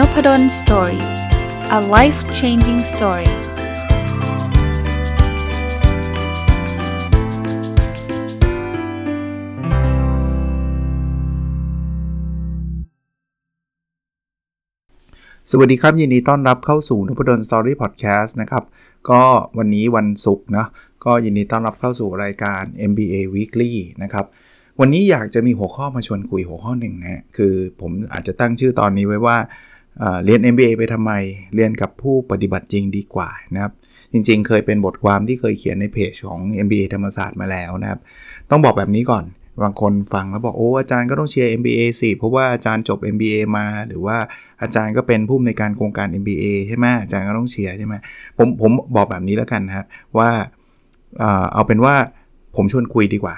นพด ล story a life changing story สวัสดีครับ ยินดีต้อนรับเข้าสู่นพดล story podcast นะครับ ก็วันนี้วันศุกร์นะก็ยินดีต้อนรับเข้าสู่รายการ MBA Weekly นะครับ วันนี้อยากจะมีหัวข้อมาชวนคุยหัวข้อหนึ่งนะคือผมอาจจะตั้งชื่อตอนนี้ไว้ว่า เรียน MBA ไปทำไม เรียนกับผู้ปฏิบัติจริงดีกว่านะครับ จริงๆ เคยเป็นบทความที่เคยเขียนในเพจของ MBA ธรรมศาสตร์มาแล้วนะครับ ต้องบอกแบบนี้ก่อน บางคนฟังแล้วบอกโอ้อาจารย์ก็ต้องเชียร์ MBA สิ เพราะว่าอาจารย์จบ MBA มา หรือว่าอาจารย์ก็เป็นผู้ในการโครงการ MBA ใช่ไหมอาจารย์ก็ต้องเชียร์ใช่ไหมผมผมบอกแบบนี้แล้วกันนะว่าเอาเป็นว่าผมชวนคุยดีกว่า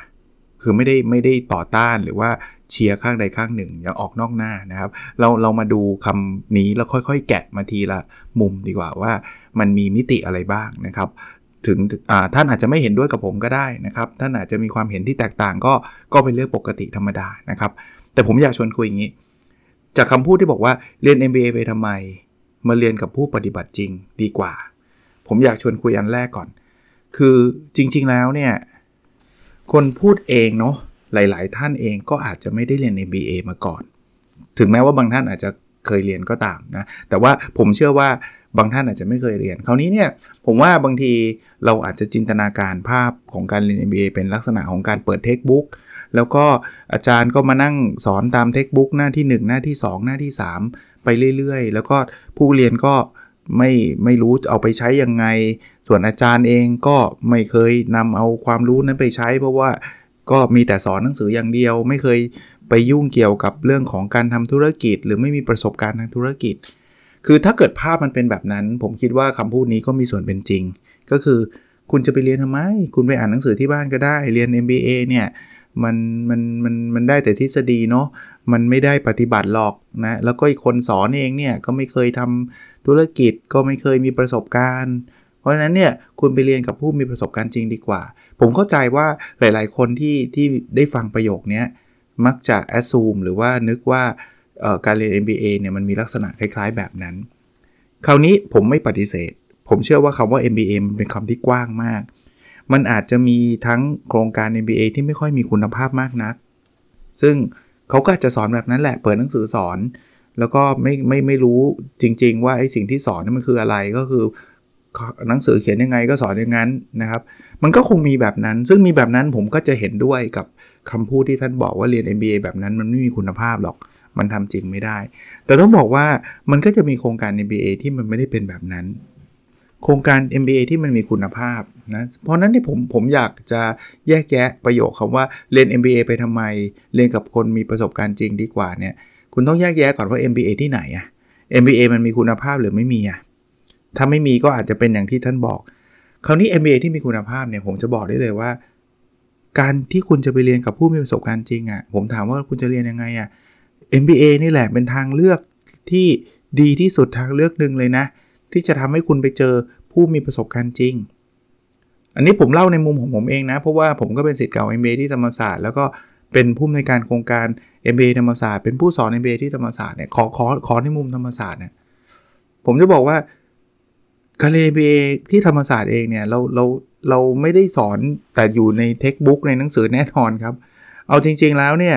คือไม่ได้ไม่ได้ต่อต้านหรือว่าเชียร์ข้างใดข้างหนึ่ง อย่าออกนอกหน้านะครับ เราเรามาดูคำนี้แล้วค่อยๆ แกะมาทีละมุมดีกว่าว่ามันมีมิติอะไรบ้างนะครับ ถึงท่านอาจจะไม่เห็นด้วยกับผมก็ได้นะครับ ท่านอาจจะมีความเห็นที่แตกต่างก็ก็เป็นเรื่องปกติธรรมดานะครับ แต่ผมอยากชวนคุยอย่างนี้ จากคำพูดที่บอกว่าเรียน MBA ไปทำไม มาเรียนกับผู้ปฏิบัติจริงดีกว่า ผมอยากชวนคุยอันแรกก่อน คือจริง ๆแล้วเนี่ย คนพูดเองเนาะหลาย ๆ ท่านเองก็อาจจะไม่ได้เรียน MBA มาก่อน ถึงแม้ว่าบางท่านอาจจะเคยเรียนก็ตามนะ แต่ว่าผมเชื่อว่าบางท่านอาจจะไม่เคยเรียน คราวนี้เนี่ยผมว่าบางทีเราอาจจะจินตนาการภาพของการเรียน MBA เป็นลักษณะของการเปิดเทคบุ๊กแล้วก็อาจารย์ก็มานั่งสอนตามเทคบุ๊กหน้าที่ 1 หน้าที่ 2 หน้าที่ 3 ไปเรื่อย ๆ แล้วก็ผู้เรียนก็ไม่ไม่รู้เอาไปใช้ยังไง ส่วนอาจารย์เองก็ไม่เคยนำเอาความรู้นั้นไปใช้ เพราะว่าก็มีแต่สอนหนังสืออย่างเดียว ไม่เคยไปยุ่งเกี่ยวกับเรื่องของการทำธุรกิจ หรือไม่มีประสบการณ์ทางธุรกิจ คือถ้าเกิดภาพมันเป็นแบบนั้น ผมคิดว่าคำพูดนี้ก็มีส่วนเป็นจริง ก็คือคุณจะไปเรียนทำไม คุณไปอ่านหนังสือที่บ้านก็ได้ เรียน MBA เนี่ยมันมันมันมันได้แต่ทฤษฎีเนาะ มันไม่ได้ปฏิบัติหรอกนะ แล้วก็อีกคนสอนเองเนี่ยก็ไม่เคยทำธุรกิจก็ไม่เคยมีประสบการณ์ เพราะฉะนั้นเนี่ยคุณไปเรียนกับผู้มีประสบการณ์จริงดีกว่า ผมเข้าใจว่าหลาย ๆ คนที่ที่ได้ฟังประโยคนี้มักจะ assume หรือว่านึกว่าการเรียน MBA เนี่ยมันมีลักษณะคล้าย ๆ แบบนั้น คราวนี้ผมไม่ปฏิเสธ ผมเชื่อว่าคำว่า MBA มันเป็นคำที่กว้างมาก มันอาจจะมีทั้งโครงการ MBA ที่ไม่ค่อยมีคุณภาพมากนัก ซึ่งเขาก็จะสอนแบบนั้นแหละ เปิดหนังสือสอน แล้วก็ไม่ไม่ไม่รู้จริง ๆ ว่าไอ้สิ่งที่สอนนี่มันคืออะไรก็คือ หนังสือเขียนยังไงก็สอนอย่างนั้นนะครับ มันก็คงมีแบบนั้น ซึ่งมีแบบนั้นผมก็จะเห็นด้วยกับคำพูดที่ท่านบอกว่าเรียน MBA แบบนั้นมันไม่มีคุณภาพหรอก มันทำจริงไม่ได้ แต่ต้องบอกว่ามันก็จะมีโครงการ MBA ที่มันไม่ได้เป็นแบบนั้น โครงการ MBA ที่มันมีคุณภาพนะ เพราะนั้นที่ผมผมอยากจะแยกแยะประโยคคำว่าเรียน MBA ไปทำไม เรียนกับคนมีประสบการณ์จริงดีกว่าเนี่ย คุณต้องแยกแยะก่อนว่า MBA ที่ไหนอะ MBA มันมีคุณภาพหรือไม่มีอะ ถ้าไม่มีก็อาจจะเป็นอย่างที่ท่านบอก คราวนี้ MBA ที่มีคุณภาพเนี่ยผมจะบอกได้เลยว่า การที่คุณจะไปเรียนกับผู้มีประสบการณ์จริงอะ่ะผมถามว่าคุณจะเรียนยังไงอะ่ะ MBA นี่แหละเป็นทางเลือกที่ดีที่สุดทางเลือกหนึ่งเลยนะ ที่จะทำให้คุณไปเจอผู้มีประสบการณ์จริง อันนี้ผมเล่าในมุมของผมเองนะ เพราะว่าผมก็เป็นสิทธิ์เก่า MBA ที่ธรรมศาสตร์ แล้วก็เป็นผู้ในการโครงการ MBA ธรรมศาสตร์เป็นผู้สอน MBA ที่ธรรมศาสตร์เนี่ยขอขอขอในมุมธรรมศาสตร์เนี่ยผมจะบอกว่า การเรียน MBA ที่ธรรมศาสตร์เองเนี่ยเราเราเราไม่ได้สอนแต่อยู่ในเทคบุ๊กในหนังสือแน่นอนครับ เอาจริง ๆแล้วเนี่ย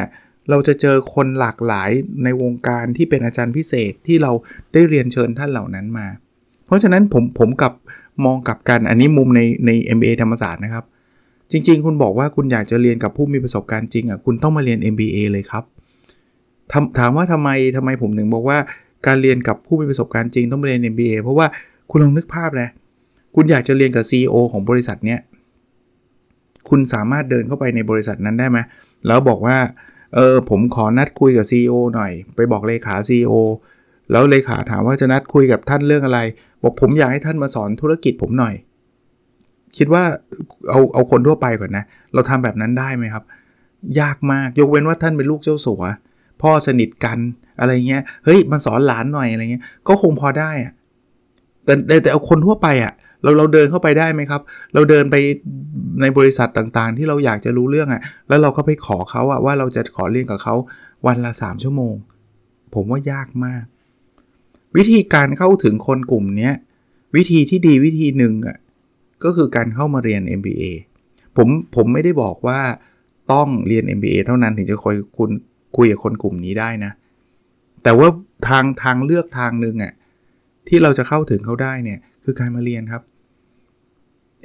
เราจะเจอคนหลากหลายในวงการที่เป็นอาจารย์พิเศษที่เราได้เรียนเชิญท่านเหล่านั้นมา เพราะฉะนั้นผมผมกับมองกับกันอันนี้มุมในใน MBA ธรรมศาสตร์นะครับ จริง ๆ คุณบอกว่าคุณอยากจะเรียนกับผู้มีประสบการณ์จริงอะคุณต้องมาเรียน MBA เลยครับถามว่าทำไมทำไมผมถึงบอกว่าการเรียนกับผู้มีประสบการณ์จริงต้องมาเรียน MBA เพราะว่า คุณลองนึกภาพนะ คุณอยากจะเรียนกับ CEO ของบริษัทเนี้ย คุณสามารถเดินเข้าไปในบริษัทนั้นได้ไหมแล้วบอกว่า เออผมขอนัดคุยกับ CEO หน่อย ไปบอกเลขา CEO แล้วเลขาถามว่าจะนัดคุยกับท่านเรื่องอะไร บอกผมอยากให้ท่านมาสอนธุรกิจผมหน่อย คิดว่าเอาเอาคนทั่วไปก่อนนะ เราทำแบบนั้นได้ไหมครับ ยากมากยกเว้นว่าท่านเป็นลูกเจ้าสัวพ่อสนิทกันอะไรเงี้ย เฮ้ยมาสอนหลานหน่อยอะไรเงี้ย ก็คงพอได้อะ แต่แต่เอาคนทั่วไปอะ่ะเราเราเดินเข้าไปได้ไหมครับ เราเดินไปในบริษัทต่างๆ ที่เราอยากจะรู้เรื่องอะ่ะ แล้วเราก็ไปขอเขาอะว่าเราจะขอเรียนกับเขาวันละ 3 ชั่วโมง ผมว่ายากมาก วิธีการเข้าถึงคนกลุ่มนี้วิธีที่ดีวิธีหนึ่งอะก็คือการเข้ามาเรียน MBA ผมผมไม่ได้บอกว่าต้องเรียน MBA เท่านั้นถึงจะคุยคุณคุยกับคนกลุ่มนี้ได้นะ แต่ว่าทางทางเลือกทางหนึ่งอะ ที่เราจะเข้าถึงเขาได้เนี่ยคือการมาเรียนครับ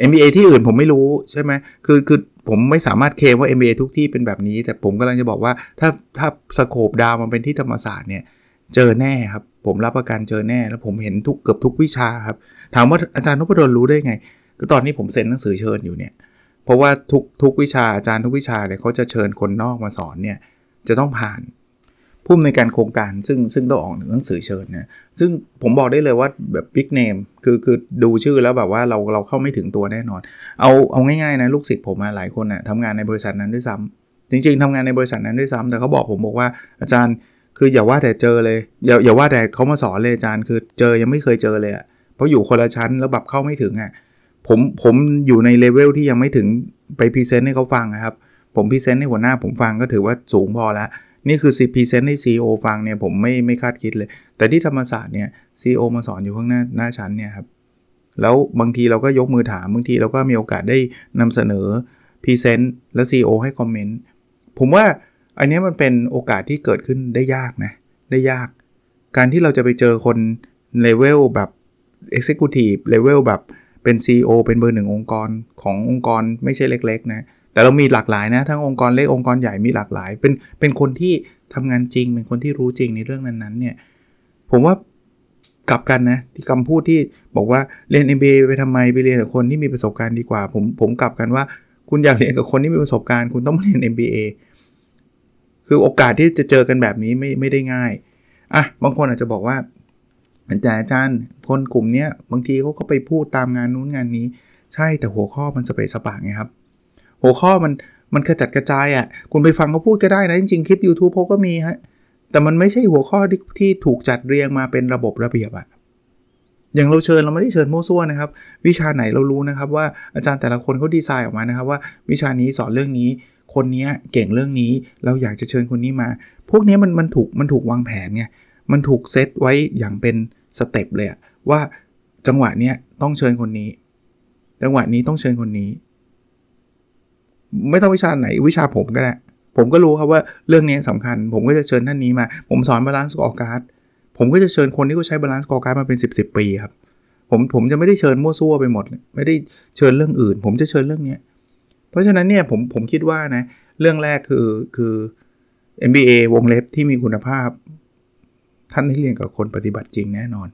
MBA ที่อื่นผมไม่รู้ใช่ไหมคือคือผมไม่สามารถเคลมว่า MBA ทุกที่เป็นแบบนี้ แต่ผมกำลังจะบอกว่าถ้าถ้าสโคปดาวมันเป็นที่ธรรมศาสตร์เนี่ยเจอแน่ครับ ผมรับประกันเจอแน่ แล้วผมเห็นทุกเกือบทุกวิชาครับ ถามว่าอาจารย์นพดลรู้ได้ไง ก็ตอนนี้ผมเซ็นหนังสือเชิญอยู่เนี่ยเพราะว่าทุกทุกวิชาอาจารย์ทุกวิชาเนี่ยเขาจะเชิญคนนอกมาสอนเนี่ยจะต้องผ่าน ผู้อำนวยการโครงการซึ่งซึ่งต้องออกหนังสือเชิญนะซึ่งผมบอกได้เลยว่าแบบบิ๊กเนมคือคือดูชื่อแล้วแบบว่าเราเราเข้าไม่ถึงตัวแน่นอน เอาเอาง่ายๆนะลูกศิษย์ผมมาหลายคนนะ่ะทำงานในบริษัทนั้นด้วยซ้ำจริง ๆทำงานในบริษัทนั้นด้วยซ้ำแต่เขาบอกผมบอกว่าอาจารย์คืออย่าว่าแต่เจอเลย อย่าอย่าว่าแต่เขามาสอนเลยอาจารย์คือเจอยังไม่เคยเจอเลยอะเพราะอยู่คนละชั้นแล้วแบบเข้าไม่ถึงอะ่ะผมผมอยู่ในเลเวลที่ยังไม่ถึงไป present ให้เขาฟังนะครับผม present ให้หัวหน้าผมฟังก็ถือว่าสูงพอแล้ว นี่คือ present ให้ CEO ฟังเนี่ยผมไม่ไม่คาดคิดเลย แต่ที่ธรรมศาสตร์เนี่ย CEO มาสอนอยู่ข้างหน้าหน้าชั้นเนี่ยครับ แล้วบางทีเราก็ยกมือถาม บางทีเราก็มีโอกาสได้นำเสนอ present แล้ว CEO ให้ comment ผมว่าอันนี้มันเป็นโอกาสที่เกิดขึ้นได้ยากนะ ได้ยาก การที่เราจะไปเจอคนเลเวลแบบ Executive เลเวลแบบเป็น CEO เป็นเบอร์หนึ่งองค์กรขององค์กรไม่ใช่เล็ก ๆ นะ แต่เรามีหลากหลายนะทั้งองค์กรเล็กองค์กรใหญ่มีหลากหลาย เป็นเป็นคนที่ทำงานจริง เป็นคนที่รู้จริงในเรื่องนั้นๆเนี่ยผมว่ากลับกันนะที่คำพูดที่บอกว่าเรียน MBA ไปทำไมไปเรียนกับคนที่มีประสบการณ์ดีกว่า ผมผมกลับกันว่า คุณอยากเรียนกับคนที่มีประสบการณ์ คุณต้องเรียน MBA คือโอกาสที่จะเจอกันแบบนี้ไม่ไม่ได้ง่ายอะบางคนอาจจะบอกว่าอาจารย์อาจารย์คนกลุ่มนี้บางทีเขาก็ไปพูดตามงานนู้นงานนี้ ใช่แต่หัวข้อมันสเปซสปากไงครับ หัวข้อมันมันกระจัดกระจายอะ่ะ คุณไปฟังเขาพูดก็ได้นะ จริงๆ คลิป YouTube เขาก็มีฮะ แต่มันไม่ใช่หัวข้อที่ที่ถูกจัดเรียงมาเป็นระบบระเบียบอะ่ะ อย่างเราเชิญเราไม่ได้เชิญโม้ซั่วนะครับ วิชาไหนเรารู้นะครับ ว่าอาจารย์แต่ละคนเขาดีไซน์ออกมานะครับ ว่าวิชานี้สอนเรื่องนี้ คนนี้เก่งเรื่องนี้ เราอยากจะเชิญคนนี้มา พวกนี้มันมันถูกมันถูกวางแผนไง มันถูกเซตไว้อย่างเป็น step เลยว่าจังหวะเนี้ยต้องเชิญคนนี้ จังหวะนี้ต้องเชิญคนนี้ ไม่ต้องวิชาไหนวิชาผมก็ได้ผมก็รู้ครับว่าเรื่องนี้สำคัญ ผมก็จะเชิญท่านนี้มา ผมสอน balanced scorecard ผมก็จะเชิญคนที่เขาใช้ balanced scorecard มาเป็น 10บสปีครับผมผมจะไม่ได้เชิญมั่วซั่วไปหมด ไม่ได้เชิญเรื่องอื่น ผมจะเชิญเรื่องนี้เพราะฉะนั้นเนี่ยผมผมคิดว่านะเรื่องแรกคือคือ MBA วงเล็บที่มีคุณภาพ ท่านได้เรียนกับคนปฏิบัติจริงแน่นอน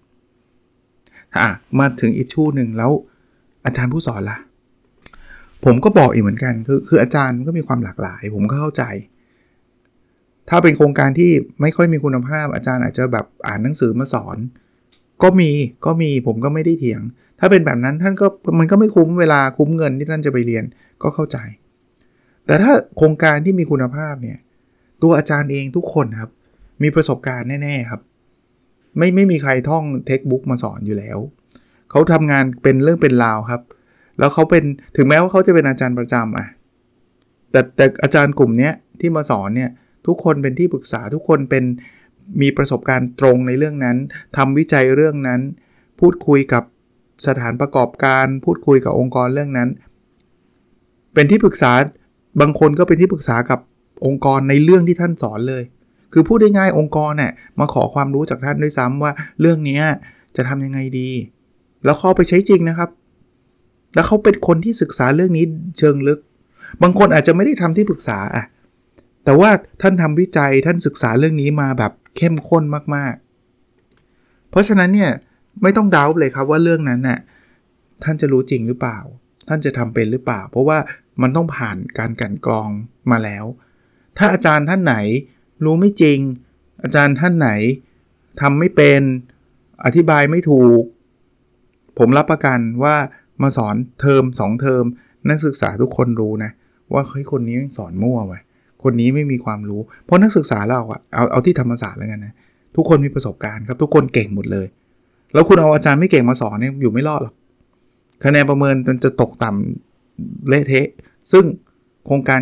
อะมาถึงอีกชู่หนึ่งแล้วอาจารย์ผู้สอนละ่ะ ผมก็บอกอีกเหมือนกัน คือคืออาจารย์ก็มีความหลากหลาย ผมก็เข้าใจ ถ้าเป็นโครงการที่ไม่ค่อยมีคุณภาพอาจารย์อาจจะแบบอ่านหนังสือมาสอน ก็มีก็มีผมก็ไม่ได้เถียง ถ้าเป็นแบบนั้นท่านก็มันก็ไม่คุ้มเวลาคุ้มเงินที่ท่านจะไปเรียนก็เข้าใจ แต่ถ้าโครงการที่มีคุณภาพเนี่ยตัวอาจารย์เองทุกคนครับ มีประสบการณ์แน่ๆครับ ไม่ไม่มีใครท่องเทคบุ๊กมาสอนอยู่แล้ว เขาทำงานเป็นเรื่องเป็นราวครับ แล้วเขาเป็นถึงแม้ว่าเขาจะเป็นอาจารย์ประจำอะแต่แต่อาจารย์กลุ่มนี้ที่มาสอนเนี่ยทุกคนเป็นที่ปรึกษาทุกคนเป็นมีประสบการณ์ตรงในเรื่องนั้นทำวิจัยเรื่องนั้น พูดคุยกับสถานประกอบการ พูดคุยกับองค์กรเรื่องนั้น เป็นที่ปรึกษาบางคนก็เป็นที่ปรึกษากับองค์กรในเรื่องที่ท่านสอนเลย คือพูดได้ง่ายองค์กรเนี่ยมาขอความรู้จากท่านด้วยซ้ำว่าเรื่องนี้จะทำยังไงดี แล้วเข้าไปใช้จริงนะครับ แล้วเขาเป็นคนที่ศึกษาเรื่องนี้เชิงลึก บางคนอาจจะไม่ได้ทำที่ปรึกษาอะแต่ว่าท่านทำวิจัยท่านศึกษาเรื่องนี้มาแบบเข้มข้นมากๆ เพราะฉะนั้นเนี่ยไม่ต้องดาเลยครับว่าเรื่องนั้นน่ะท่านจะรู้จริงหรือเปล่า ท่านจะทำเป็นหรือเปล่า เพราะว่ามันต้องผ่านการกันกรองมาแล้ว ถ้าอาจารย์ท่านไหนรู้ไม่จริง อาจารย์ท่านไหนทำไม่เป็นอธิบายไม่ถูก ผมรับประกันว่า มาสอนเทอม2เทอมนักศึกษาทุกคนรู้นะ ว่าเฮ้ยคนนี้สอนมั่วไปคนนี้ไม่มีความรู้ เพราะนักศึกษาเราอะเอาเอาที่ธรรมศาสตร์แล้วกันนะทุกคนมีประสบการณ์ครับ ทุกคนเก่งหมดเลย แล้วคุณเอาอาจารย์ไม่เก่งมาสอนเนี่ยอยู่ไม่รอดหรอกคะแนนประเมินมันจะตกต่ำเละเทะ ซึ่งโครงการ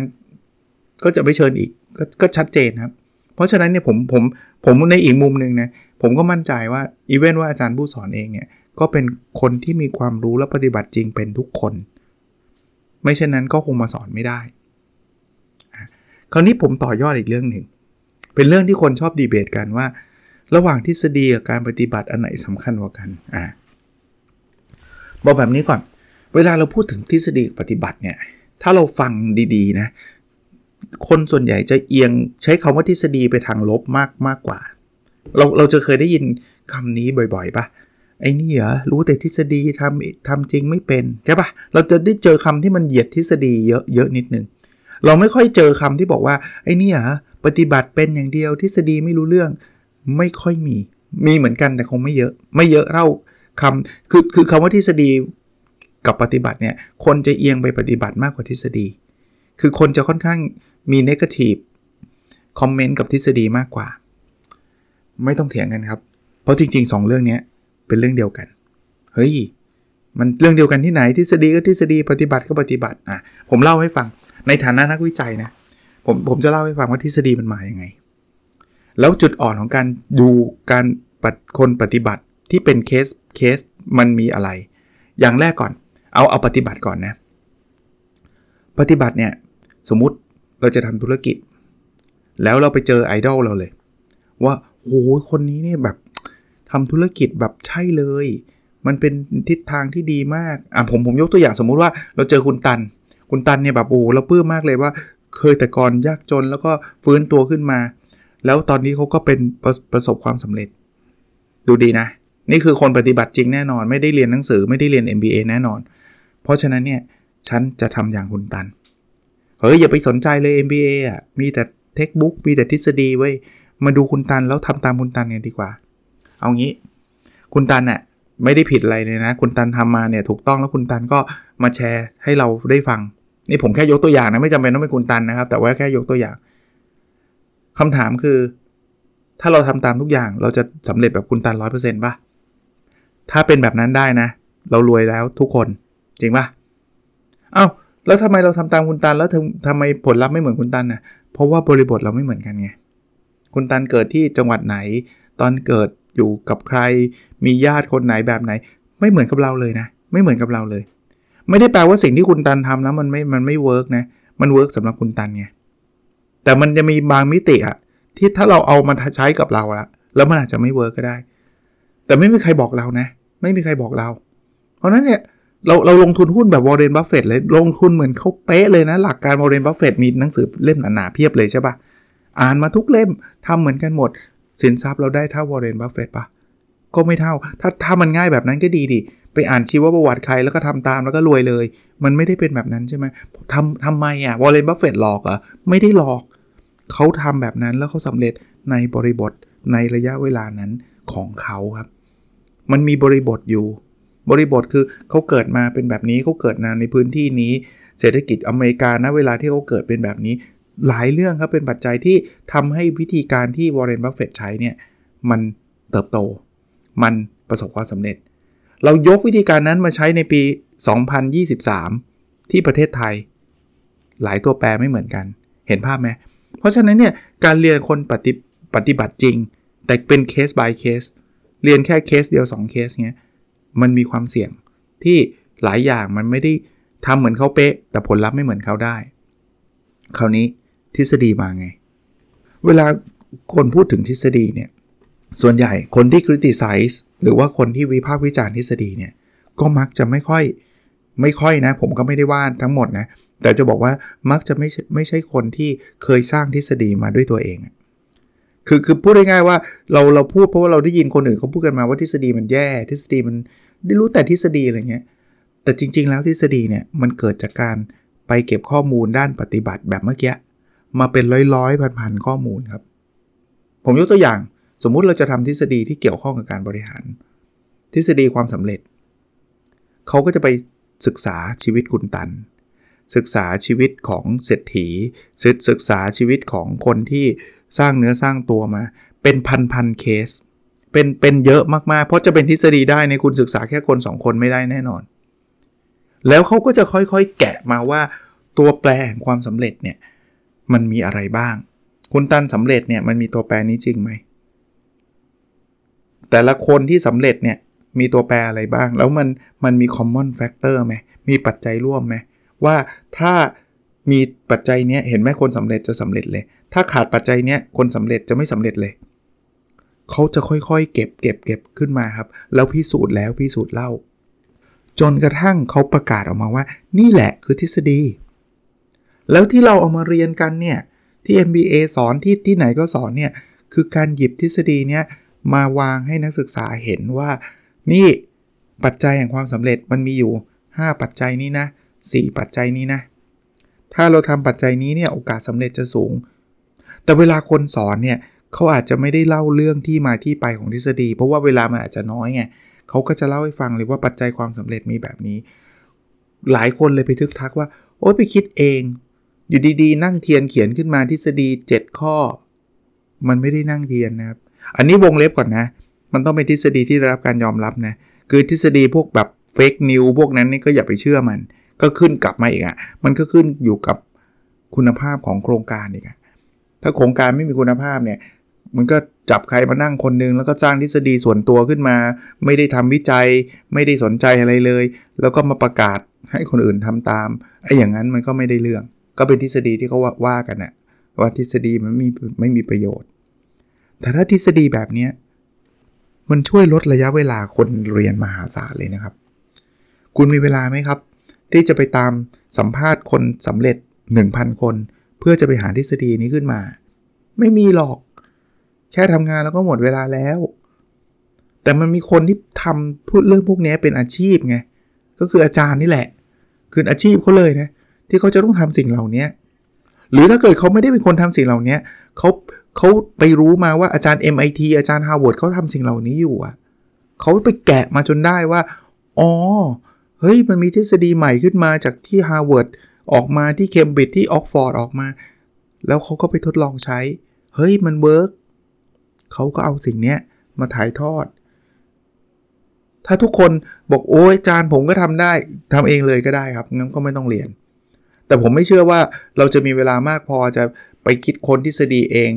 ก็จะไม่เชิญอีกกก็ชัดเจนครับ เพราะฉะนั้นเนี่ยผมผมผมในอีกมุมหนึ่งนะผมก็มั่นใจว่าอีเวนว่าอาจารย์ผู้สอนเองเนี่ย ก็เป็นคนที่มีความรู้และปฏิบัติจริงเป็นทุกคน ไม่เช่นนั้นก็คงมาสอนไม่ได้ คราวนี้ผมต่อยอดอีกเรื่องหนึ่ง เป็นเรื่องที่คนชอบดีเบตกันว่า ระหว่างทฤษฎีกับการปฏิบัติอันไหนสำคัญกว่ากันอ่าบอกแบบนี้ก่อน เวลาเราพูดถึงทฤษฎีปฏิบัติเนี่ย ถ้าเราฟังดีๆนะ คนส่วนใหญ่จะเอียงใช้คำว่าทฤษฎีไปทางลบมากมากกว่า เราเราจะเคยได้ยินคำนี้บ่อยๆปะ ไอ้นี่เหรอรู้แต่ทฤษฎีทำทำจริงไม่เป็นใช่ปะเราจะได้เจอคำที่มันเหยียดทฤษฎีเยอะเยอะนิดนึงเราไม่ค่อยเจอคำที่บอกว่าไอ้นี่เหรอปฏิบัติเป็นอย่างเดียวทฤษฎีไม่รู้เรื่อง ไม่ค่อยมี มีเหมือนกันแต่คงไม่เยอะ ไม่เยอะเท่าคำคือคือคำว่าทฤษฎีกับปฏิบัติเนี่ยคนจะเอียงไปปฏิบัติมากกว่าทฤษฎี คือคนจะค่อนข้างมีเนกาทีฟคอมเมนต์กับทฤษฎีมากกว่า ไม่ต้องเถียงกันครับ เพราะจริงๆ 2 เรื่องนี้ เป็นเรื่องเดียวกัน เฮ้ย มันเรื่องเดียวกันที่ไหนทฤษฎีก็ทฤษฎีปฏิบัติก็ปฏิบัติอะผมเล่าให้ฟังในฐานะนักวิจัยนะผมผมจะเล่าให้ฟังว่าทฤษฎีมันมาอย่างไง แล้วจุดอ่อนของการดูการปคนปฏิบัติที่เป็นเคสเคสมันมีอะไร อย่างแรกก่อน เอาเอาปฏิบัติก่อนนะ ปฏิบัติเนี่ยสมมุติเราจะทำธุรกิจ แล้วเราไปเจอไอดอลเราเลย ว่าโอ้โหคนนี้เนี่ยแบบ ทำธุรกิจแบบใช่เลย มันเป็นทิศทางที่ดีมากอะผมผมยกตัวอย่างสมมุติว่าเราเจอคุณตัน คุณตันเนี่ยแบบโอ้เราปลื้มมากเลยว่า เคยแต่ก่อนยากจนแล้วก็ฟื้นตัวขึ้นมา แล้วตอนนี้เขาก็เป็นประประสบความสำเร็จ ดูดีนะ นี่คือคนปฏิบัติจริงแน่นอน ไม่ได้เรียนหนังสือไม่ได้เรียน MBA แน่นอน เพราะฉะนั้นเนี่ยฉันจะทำอย่างคุณตันเฮ้ยอย่าไปสนใจเลย MBA อะมีแต่เทคบุ๊กมีแต่ทฤษฎีไว้มาดูคุณตันแล้วทำตามคุณตันกันดีกว่า เอางี้ คุณตันน่ะไม่ได้ผิดอะไรเลยนะ คุณตันทำมาเนี่ยถูกต้องแล้วคุณตันก็มาแชร์ให้เราได้ฟัง นี่ผมแค่ยกตัวอย่างนะไม่จำเป็นต้องเป็นคุณตันนะครับ แต่ว่าแค่ยกตัวอย่างคำถามคือ ถ้าเราทำตามทุกอย่างเราจะสำเร็จแบบคุณตันร้อยเปอร์เซ็นต์ป่ะถ้าเป็นแบบนั้นได้นะ เรารวยแล้วทุกคนจริงป่ะเอ้าแล้วทำไมเราทำตามคุณตันแล้วทำไมผลลัพธ์ไม่เหมือนคุณตันน่ะเพราะว่าบริบทเราไม่เหมือนกันไงคุณตันเกิดที่จังหวัดไหน ตอนเกิด อยู่กับใคร มีญาติคนไหนแบบไหน ไม่เหมือนกับเราเลยนะ ไม่เหมือนกับเราเลย ไม่ได้แปลว่าสิ่งที่คุณตันทำแล้วมันไม่ มันไม่ work นะ มัน work สำหรับคุณตันไง แต่มันจะมีบางมิติอะที่ถ้าเราเอามาใช้กับเราละแล้วมันอาจจะไม่ work ก็ได้ แต่ไม่มีใครบอกเรานะ ไม่มีใครบอกเรา เพราะนั้นเนี่ยเราเราลงทุนหุ้นแบบวอร์เรนบัฟเฟตเลยลงทุนเหมือนเขาเป๊ะเลยนะ หลักการวอร์เรนบัฟเฟตมีหนังสือเล่มหนาๆเพียบเลยใช่ปะอ่านมาทุกเล่มทำเหมือนกันหมด สินทรัพย์เราได้เท่าวอร์เรนบัฟเฟตปะก็ไม่เท่า ถ้าถ้ามันง่ายแบบนั้นก็ดีดิ ไปอ่านชีวประวัติใครแล้วก็ทำตามแล้วก็รวยเลย มันไม่ได้เป็นแบบนั้นใช่ไหมทำทำไมอะวอร์เรนบัฟเฟตหลอกอะไม่ได้หลอก เขาทำแบบนั้นแล้วเขาสำเร็จในบริบทในระยะเวลานั้นของเขาครับ มันมีบริบทอยู่ บริบทคือเขาเกิดมาเป็นแบบนี้เขาเกิดมาในพื้นที่นี้ เศรษฐกิจอเมริกาณเวลาที่เขาเกิดเป็นแบบนี้ หลายเรื่องครับเป็นปัจจัยที่ทำให้วิธีการที่วอร์เรนบัฟเฟตใช้เนี่ยมันเติบโต มันประสบความสำเร็จ เรายกวิธีการนั้นมาใช้ในปี 2023 ที่ประเทศไทย หลายตัวแปรไม่เหมือนกัน เห็นภาพไหมเพราะฉะนั้นเนี่ยการเรียนคนปฏิปฏิบัติจริง แต่เป็นเคส by เคสเรียนแค่เคสเดียว 2 เคสเนี้ยมันมีความเสี่ยงที่หลายอย่างมันไม่ได้ทำเหมือนเขาเป๊ะ แต่ผลลัพธ์ไม่เหมือนเขาได้ คราวนี้ ทฤษฎีมาไง เวลาคนพูดถึงทฤษฎีเนี่ย ส่วนใหญ่คนที่ criticize หรือว่าคนที่วิพากษ์วิจารณ์ทฤษฎีเนี่ย ก็มักจะไม่ค่อยไม่ค่อยนะ ผมก็ไม่ได้ว่าทั้งหมดนะ แต่จะบอกว่ามักจะไม่ไม่ใช่คนที่เคยสร้างทฤษฎีมาด้วยตัวเองคือคือพูดง่ายๆว่าเราเราพูดเพราะว่าเราได้ยินคนอื่นเขาพูดกันมาว่าทฤษฎีมันแย่ทฤษฎีมันได้รู้แต่ทฤษฎีอะไรเงี้ยแต่จริง ๆ แล้วทฤษฎีเนี่ยมันเกิดจากการไปเก็บข้อมูลด้านปฏิบัติแบบเมื่อกี้ มาเป็นร้อยร้อยพันพันข้อมูลครับ ผมยกตัวอย่างสมมุติเราจะทำทฤษฎีที่เกี่ยวข้องกับการบริหาร ทฤษฎีความสำเร็จ เขาก็จะไปศึกษาชีวิตคุณตัน ศึกษาชีวิตของเศรษฐีศึกษาชีวิตของคนที่สร้างเนื้อสร้างตัวมา เป็นพันพันเคส เป็นเป็นเยอะมากๆ เพราะจะเป็นทฤษฎีได้ในคุณศึกษาแค่คน 2 คนไม่ได้แน่นอน แล้วเขาก็จะค่อยๆแกะมาว่าตัวแปรแห่งความสำเร็จเนี่ย มันมีอะไรบ้าง คุณตันสำเร็จเนี่ยมันมีตัวแปรนี้จริงไหม แต่ละคนที่สำเร็จเนี่ยมีตัวแปรอะไรบ้าง แล้วมันมันมี common factor ไหมมีปัจจัยร่วมไหมว่าถ้ามีปัจจัยเนี้ยเห็นไหมคนสำเร็จจะสำเร็จเลย ถ้าขาดปัจจัยเนี้ยคนสำเร็จจะไม่สำเร็จเลย เขาจะค่อยๆ เก็บเก็บเก็บขึ้นมาครับ แล้วพิสูจน์แล้วพิสูจน์เล่า จนกระทั่งเขาประกาศออกมาว่า นี่แหละคือทฤษฎี แล้วที่เราเอามาเรียนกันเนี่ย ที่ MBA สอนที่ที่ไหนก็สอนเนี่ย คือการหยิบทฤษฎีเนี้ยมาวางให้นักศึกษาเห็นว่า นี่ปัจจัยแห่งความสำเร็จมันมีอยู่ 5 ปัจจัยนี้นะ 4 ปัจจัยนี้นะ ถ้าเราทำปัจจัยนี้เนี่ยโอกาสสำเร็จจะสูง แต่เวลาคนสอนเนี่ยเขาอาจจะไม่ได้เล่าเรื่องที่มาที่ไปของทฤษฎี เพราะว่าเวลามันอาจจะน้อยไงเขาก็จะเล่าให้ฟังเลยว่าปัจจัยความสำเร็จมีแบบนี้ หลายคนเลยไปทึกทักว่า โอ๊ยไปคิดเอง อยู่ดีๆ นั่งเทียนเขียนขึ้นมาทฤษฎี 7 ข้อ มันไม่ได้นั่งเทียนนะครับ อันนี้วงเล็บก่อนนะ มันต้องเป็นทฤษฎีที่ได้รับการยอมรับนะ คือทฤษฎีพวกแบบเฟกนิวพวกนั้นนี่ก็อย่าไปเชื่อมัน ก็ขึ้นกลับมาอีกอะ่ะ มันก็ขึ้นอยู่กับคุณภาพของโครงการอีกอะ่ะ ถ้าโครงการไม่มีคุณภาพเนี่ย มันก็จับใครมานั่งคนนึง แล้วก็สร้างทฤษฎีส่วนตัวขึ้นมา ไม่ได้ทำวิจัย ไม่ได้สนใจอะไรเลย แล้วก็มาประกาศให้คนอื่นทำตาม ไอ้อย่างนั้นมันก็ไม่ได้เรื่อง ก็เป็นทฤษฎีที่เขาว่าวากันนะว่าทฤษฎีมันไม่ไม่มีประโยชน์ แต่ถ้าทฤษฎีแบบนี้มันช่วยลดระยะเวลาคนเรียนมหาศาลเลยนะครับ คุณมีเวลาไหมครับ ที่จะไปตามสัมภาษณ์คนสำเร็จ 1,000 คน เพื่อจะไปหาทฤษฎีนี้ขึ้นมา ไม่มีหรอก แค่ทำงานแล้วก็หมดเวลาแล้ว แต่มันมีคนที่ทำพูดเรื่องพวกนี้เป็นอาชีพไงก็คืออาจารย์นี่แหละ คืออาชีพเขาเลยนะ ที่เขาจะต้องทำสิ่งเหล่านี้หรือถ้าเกิดเขาไม่ได้เป็นคนทำสิ่งเหล่านี้เขาเขาไปรู้มาว่าอาจารย์ MIT อาจารย์ Harvard เขาทำสิ่งเหล่านี้อยู่อะเขาไปแกะมาจนได้ว่าอ๋อเฮ้ยมันมีทฤษฎีใหม่ขึ้นมาจากที่ Harvard ออกมาที่เคมบริดจ์ที่ออกซ์ฟอร์ดออกมา แล้วเขาก็ไปทดลองใช้ เฮ้ยมัน work เขาก็เอาสิ่งนี้มาถ่ายทอด ถ้าทุกคนบอกโอ้ยอาจารย์ผมก็ทำได้ทำเองเลยก็ได้ครับงั้นก็ไม่ต้องเรียน แต่ผมไม่เชื่อว่าเราจะมีเวลามากพอจะไปคิดค้นทฤษฎีเอง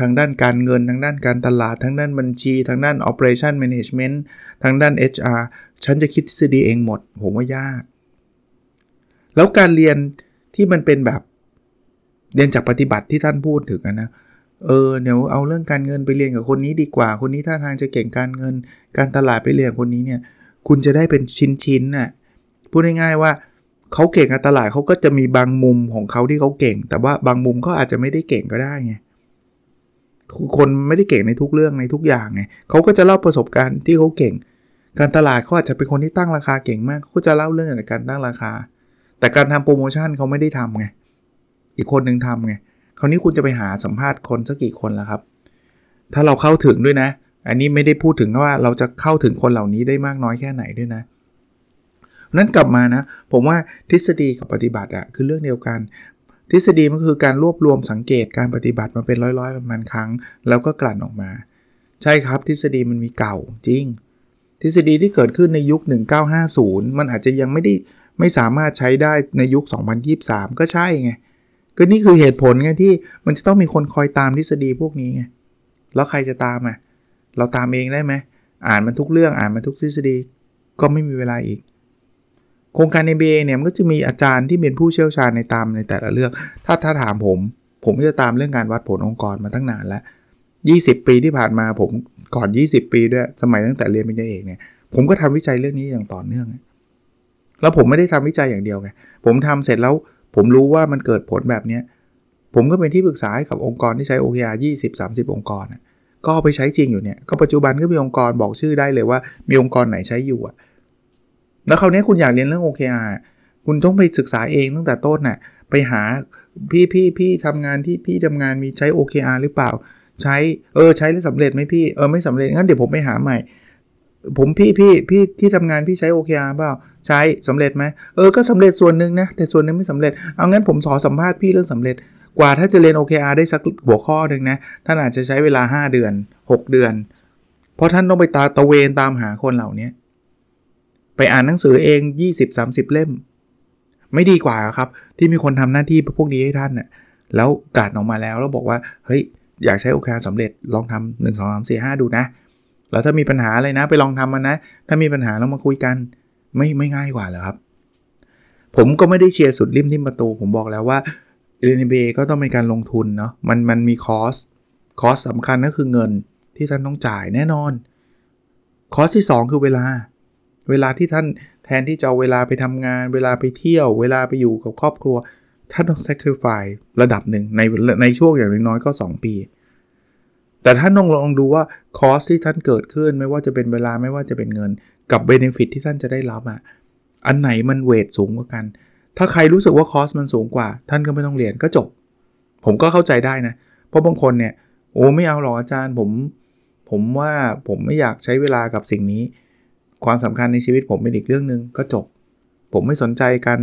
ทางด้านการเงิน ทางด้านการตลาด ทางด้านบัญชี ทางด้าน operation management ทางด้าน HR ฉันจะคิดทฤษฎีเองหมด ผมว่ายาก แล้วการเรียนที่มันเป็นแบบเรียนจากปฏิบัติที่ท่านพูดถึงนะเออเดี๋ยวเอาเรื่องการเงินไปเรียนกับคนนี้ดีกว่า คนนี้ท่าทางจะเก่งการเงิน การตลาดไปเรียนคนนี้เนี่ย คุณจะได้เป็นชิ้นๆน่ะ พูดง่ายๆว่า เขาเก่งการตลาดเขาก็จะมีบางมุมของเขาที่เขาเก่ง แต่ว่าบางมุมเขาอาจจะไม่ได้เก่งก็ได้ไงคนไม่ได้เก่งในทุกเรื่องในทุกอย่างไงเขาก็จะเล่าประสบการณ์ที่เขาเก่ง การตลาดเขาอาจจะเป็นคนที่ตั้งราคาเก่งมากเขาก็จะเล่าเรื่องในการตั้งราคา แต่การทำโปรโมชั่นเขาไม่ได้ทำไงอีกคนนึงทำไงคราวนี้คุณจะไปหาสัมภาษณ์คนสักกี่คนล้วครับ ถ้าเราเข้าถึงด้วยนะ อันนี้ไม่ได้พูดถึงว่าเราจะเข้าถึงคนเหล่านี้ได้มากน้อยแค่ไหนด้วยนะ นั้นกลับมานะ ผมว่าทฤษฎีกับปฏิบัติอะคือเรื่องเดียวกัน ทฤษฎีมันคือการรวบรวมสังเกตการปฏิบัติมาเป็นร้อยๆประมาณครั้ง แล้วก็กลั่นออกมา ใช่ครับทฤษฎีมันมีเก่าจริง ทฤษฎีที่เกิดขึ้นในยุค 1950 มันอาจจะยังไม่ได้ไม่สามารถใช้ได้ในยุค 2023 ก็ใช่ไงก็นี่คือเหตุผลไงที่มันจะต้องมีคนคอยตามทฤษฎีพวกนี้ไงแล้วใครจะตามอะเราตามเองได้ไหมอ่านมันทุกเรื่องอ่านมันทุกทฤษฎีก็ไม่มีเวลาอีก โครงการ MBA เนี่ยมันก็จะมีอาจารย์ที่เป็นผู้เชี่ยวชาญในตามในแต่ละเรื่อง ถ้าถ้าถามผม ผมก็จะตามเรื่องการวัดผลองค์กรมาตั้งนานแล้ว 20 ปีที่ผ่านมาผมก่อน 20 ปีด้วยสมัยตั้งแต่เรียนเปริญญาเอกเนี่ยผมก็ทำวิจัยเรื่องนี้อย่างต่อเนื่อง แล้วผมไม่ได้ทำวิจัยอย่างเดียวไงผมทำเสร็จแล้วผมรู้ว่ามันเกิดผลแบบนี้ผมก็เป็นที่ปรึกษาให้กับองค์กรที่ใช้ OKR 20 30 องค์กร ก็ไปใช้จริงอยู่เนี่ย ก็ปัจจุบันก็มีองค์กรบอกชื่อได้เลยว่ามีองค์กรไหนใช้อยู่อะ แล้วคราวนี้คุณอยากเรียนเรื่อง OKR คุณต้องไปศึกษาเองตั้งแต่ต้นน่ะไปหาพี่พี่พี่ทำงานที่พี่ทำงานมีใช้ OKR หรือเปล่า ใช้เออใช้แล้วสำเร็จไหมพี่เออไม่สำเร็จงั้นเดี๋ยวผมไปหาใหม่ ผมพี่พี่พี่ที่ทำงานพี่ใช้ OKR เปล่าใช้สำเร็จไหมเออก็สำเร็จส่วนหนึ่งนะแต่ส่วนนึงไม่สำเร็จเอางั้นผมสอสัมภาษณ์พี่เรื่องสำเร็จกว่าถ้าจะเรียน OKR ได้สักหัวข้อหนึ่งนะท่านอาจจะใช้เวลา 5 เดือน 6 เดือน เพราะท่านต้องไปตาตะเวนตามหาคนเหล่านี้ ไปอ่านหนังสือเอง 20-30 เล่ม ไม่ดีกว่าครับ ที่มีคนทำหน้าที่พวกนี้ให้ท่านน่ะแล้วกาดออกมาแล้วแล้วบอกว่าเฮ้ยอยากใช้โอเคสำเร็จลองทำหนึ่งสองสามสี่ห้าดูนะ แล้วถ้ามีปัญหาอะไรนะ ไปลองทำมันนะ ถ้ามีปัญหาเรามาคุยกัน ไม่ไม่ง่ายกว่าเหรอครับ ผมก็ไม่ได้เชียร์สุดริมทิมประตู ผมบอกแล้วว่าเรียน MBA ก็ต้องเป็นการลงทุนเนาะมันมันมี cost cost สำคัญก็คือเงินที่ท่านต้องจ่ายแน่นอน cost ที่ 2 คือเวลา เวลาที่ท่านแทนที่จะเอาเวลาไปทำงาน เวลาไปเที่ยว เวลาไปอยู่กับครอบครัว ท่านต้อง sacrifice ระดับหนึ่งในในช่วงอย่างน้อยก็ 2 ปี แต่ท่านต้องลองดูว่า cost ที่ท่านเกิดขึ้นไม่ว่าจะเป็นเวลาไม่ว่าจะเป็นเงิน กับ benefit ที่ท่านจะได้รับอะ่ะอันไหนมัน weight สูงกว่ากัน ถ้าใครรู้สึกว่า cost มันสูงกว่า ท่านก็ไม่ต้องเรียนก็จบ ผมก็เข้าใจได้นะ เพราะบางคนเนี่ยโอ้ไม่เอาหรอกอาจารย์ผม ผมว่าผมไม่อยากใช้เวลากับสิ่งนี้ ความสำคัญในชีวิตผมเป็นอีกเรื่องหนึ่งก็จบ ผมไม่สนใจการ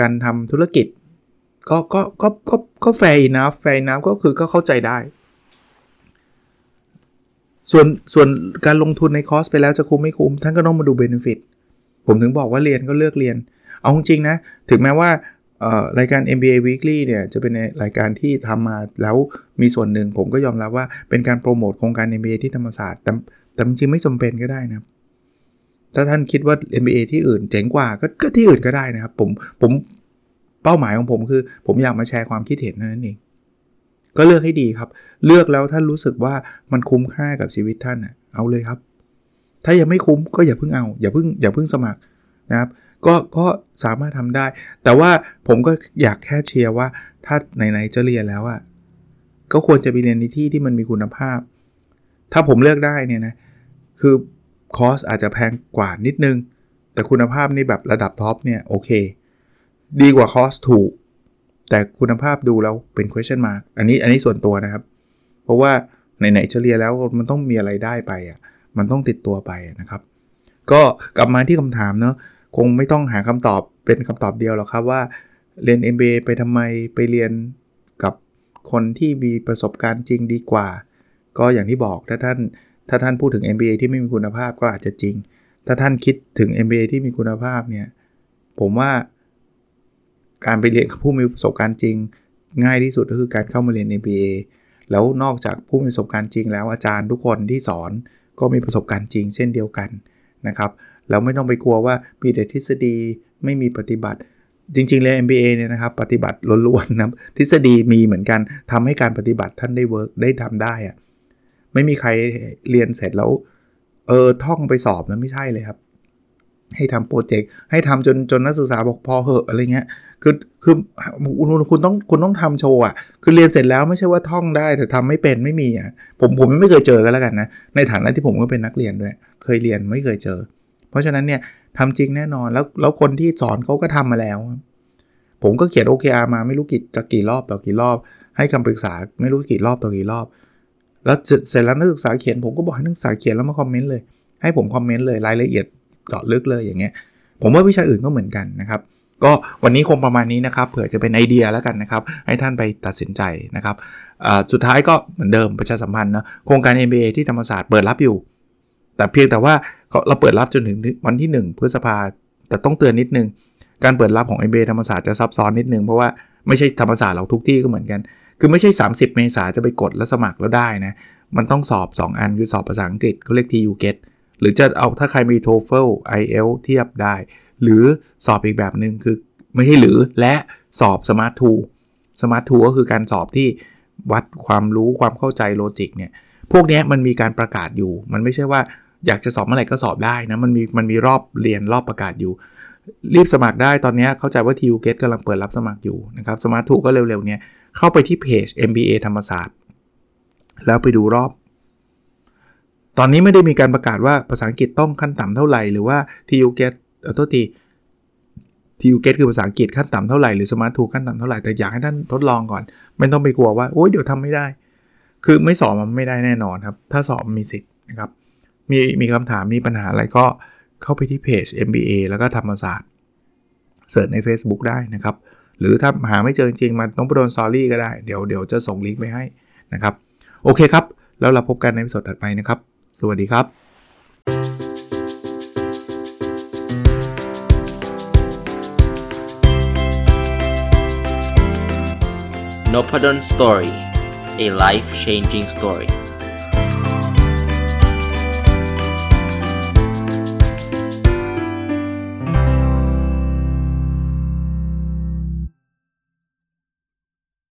การทำธุรกิจ ก็ก็ก็ก็ก็แฟร์นะแฟร์นะก็คือก็เข้าใจได้ ส่วนส่วนการลงทุนในคอร์สไปแล้วจะคุ้มไม่คุ้มท่านก็ต้องมาดูเบนฟิตผมถึงบอกว่าเรียนก็เลือกเรียน เอาจริงนะ ถึงแม้ว่ารายการ MBA Weekly เนี่ยจะเป็นรายการที่ทำมาแล้วมีส่วนหนึ่งผมก็ยอมรับว่าเป็นการโปรโมทโครงการ MBA ที่ธรรมศาสตร์แต่แต่จริงไม่จาเป็นก็ได้นะ ถ้าท่านคิดว่า MBA ที่อื่นเจ๋งกว่าก็ก็ที่อื่นก็ได้นะครับ ผมผมเป้าหมายของผมคือ ผมอยากมาแชร์ความคิดเห็นนั่นเองก็เลือกให้ดีครับ เลือกแล้วท่านรู้สึกว่ามันคุ้มค่ากับชีวิตท่านเอาเลยครับ ถ้ายังไม่คุ้มก็อย่าเพิ่งเอา อย่าเพิ่งอย่าเพิ่งสมัครนะครับ ก็ก็สามารถทำได้ แต่ว่าผมก็อยากแค่เชียร์ว่า ถ้าไหนๆจะเรียนแล้วอะก็ควรจะไปเรียนในที่ที่มันมีคุณภาพ ถ้าผมเลือกได้เนี่ยนะ คือ คอสอาจจะแพงกว่านิดนึง แต่คุณภาพนี่แบบระดับท็อปเนี่ยโอเค ดีกว่าคอสถูก แต่คุณภาพดูแล้วเป็น question mark อันนี้อันนี้ส่วนตัวนะครับ เพราะว่าไหนๆจะเรียแล้วมันต้องมีอะไรได้ไปอะมันต้องติดตัวไปนะครับ ก็กลับมาที่คำถามเนาะคงไม่ต้องหาคำตอบเป็นคำตอบเดียวหรอกครับว่าเรียน MBA ไปทำไมไปเรียนกับคนที่มีประสบการณ์จริงดีกว่า ก็อย่างที่บอกถ้าท่าน ถ้าท่านพูดถึง MBA ที่ไม่มีคุณภาพก็อาจจะจริง ถ้าท่านคิดถึง MBA ที่มีคุณภาพเนี่ย ผมว่าการไปเรียนกับผู้มีประสบการณ์จริง ง่ายที่สุดก็คือการเข้ามาเรียน MBA แล้วนอกจากผู้มีประสบการณ์จริง แล้วอาจารย์ทุกคนที่สอนก็มีประสบการณ์จริง เช่นเดียวกันนะครับเราไม่ต้องไปกลัวว่ามีแต่ทฤษฎีไม่มีปฏิบัติ จริงๆเลย MBA เนี่ยนะครับปฏิบัติล้วนๆนะทฤษฎีมีเหมือนกันทำให้การปฏิบัติท่านได้เวิร์กได้ทำได้อะ ไม่มีใครเรียนเสร็จแล้ว เออท่องไปสอบนะไม่ใช่เลยครับ ให้ทำโปรเจกต์ให้ทำจนจนนักศึกษาบอกพอเหอะอะไรเงี้ยคือคือคุณต้องคุณต้องทำโชว์อะคือเรียนเสร็จแล้วไม่ใช่ว่าท่องได้แต่ทำไม่เป็นไม่มีอะผมผมไม่เคยเจอกันแล้วกันนะในฐานะที่ผมก็เป็นนักเรียนด้วย เคยเรียนไม่เคยเจอ เพราะฉะนั้นเนี่ยทำจริงแน่นอนแล้วแล้วคนที่สอนเขาก็ทำมาแล้ว ผมก็เขียน OKR มาไม่รู้กี่จะกี่รอบต่อกี่รอบ ให้คำปรึกษาไม่รู้กี่รอบต่อกี่รอบ แล้วเสร็จแล้วนักศึกษาเขียนผมก็บอกให้นักศึกษาเขียนแล้วมาคอมเมนต์เลย ให้ผมคอมเมนต์เลยรายละเอียดเจาะลึกเลยอย่างเงี้ย ผมว่าวิชาอื่นก็เหมือนกันนะครับ ก็วันนี้คงประมาณนี้นะครับ เผื่อจะเป็นไอเดียแล้วกันนะครับ ให้ท่านไปตัดสินใจนะครับสุดท้ายก็เหมือนเดิมประชาสัมพันธ์นะโครงการ MBA ที่ธรรมศาสตร์เปิดรับอยู่ แต่เพียงแต่ว่าเราเปิดรับจนถึงวันที่ 1 พฤษภาแต่ต้องเตือนนิดนึงการเปิดรับของ MBA ธรรมศาสตร์จะซับซ้อนนิดนึงเพราะว่าไม่ใช่ธรรมศาสตร์เราทุกที่ก็เหมือนกัน คือไม่ใช่ 30 เมษาจะไปกดแล้วสมัครแล้วได้นะ มันต้องสอบ 2 อันคือสอบภาษาอังกฤษเขาเรียก TU GET หรือจะเอาถ้าใครมี TOEFL IEL เทียบได้ หรือสอบอีกแบบหนึ่งคือไม่ใช่หรือและสอบ Smart 2 Smart 2ก็คือการสอบที่วัดความรู้ความเข้าใจโลจิกเนี่ยพวกนี้มันมีการประกาศอยู่ มันไม่ใช่ว่าอยากจะสอบเมื่อไหร่ก็สอบได้นะ มันมีมันมีรอบเรียนรอบประกาศอยู่ รีบสมัครได้ตอนนี้เข้าใจว่า TU Get กำลังเปิดรับสมัครอยู่นะครับสมาร์ททูก็เร็วๆเนี้ย เข้าไปที่เพจ MBA ธรรมศาสตร์ แล้วไปดูรอบ ตอนนี้ไม่ได้มีการประกาศว่าภาษาอังกฤษต้องขั้นต่ำเท่าไหร่ หรือว่า TU Get เออโทษที TU Get คือภาษาอังกฤษขั้นต่ำเท่าไหร่หรือ Smart 2ขั้นต่ำเท่าไหร่ แต่อยากให้ท่านทดลองก่อน ไม่ต้องไปกลัวว่าโอ้ยเดี๋ยวทำไม่ได้ คือไม่สอบมันไม่ได้แน่นอนครับ ถ้าสอบมีสิทธิ์นะครับ มีมีคำถามมีปัญหาอะไรก็เข้าไปที่เพจ MBA แล้วก็ธรรมศาสตร์เสิร์ชใน Facebook ได้นะครับ หรือถ้าหาไม่เจอจริงมาน้องประดนซอรี่ก็ได้ เดี๋ยวเดี๋ยวจะส่งลิงก์ไปให้นะครับ โอเคครับ แล้วเราพบกันในสดถัดไปนะครับ สวัสดีครับ n o p a d o n Story a life changing story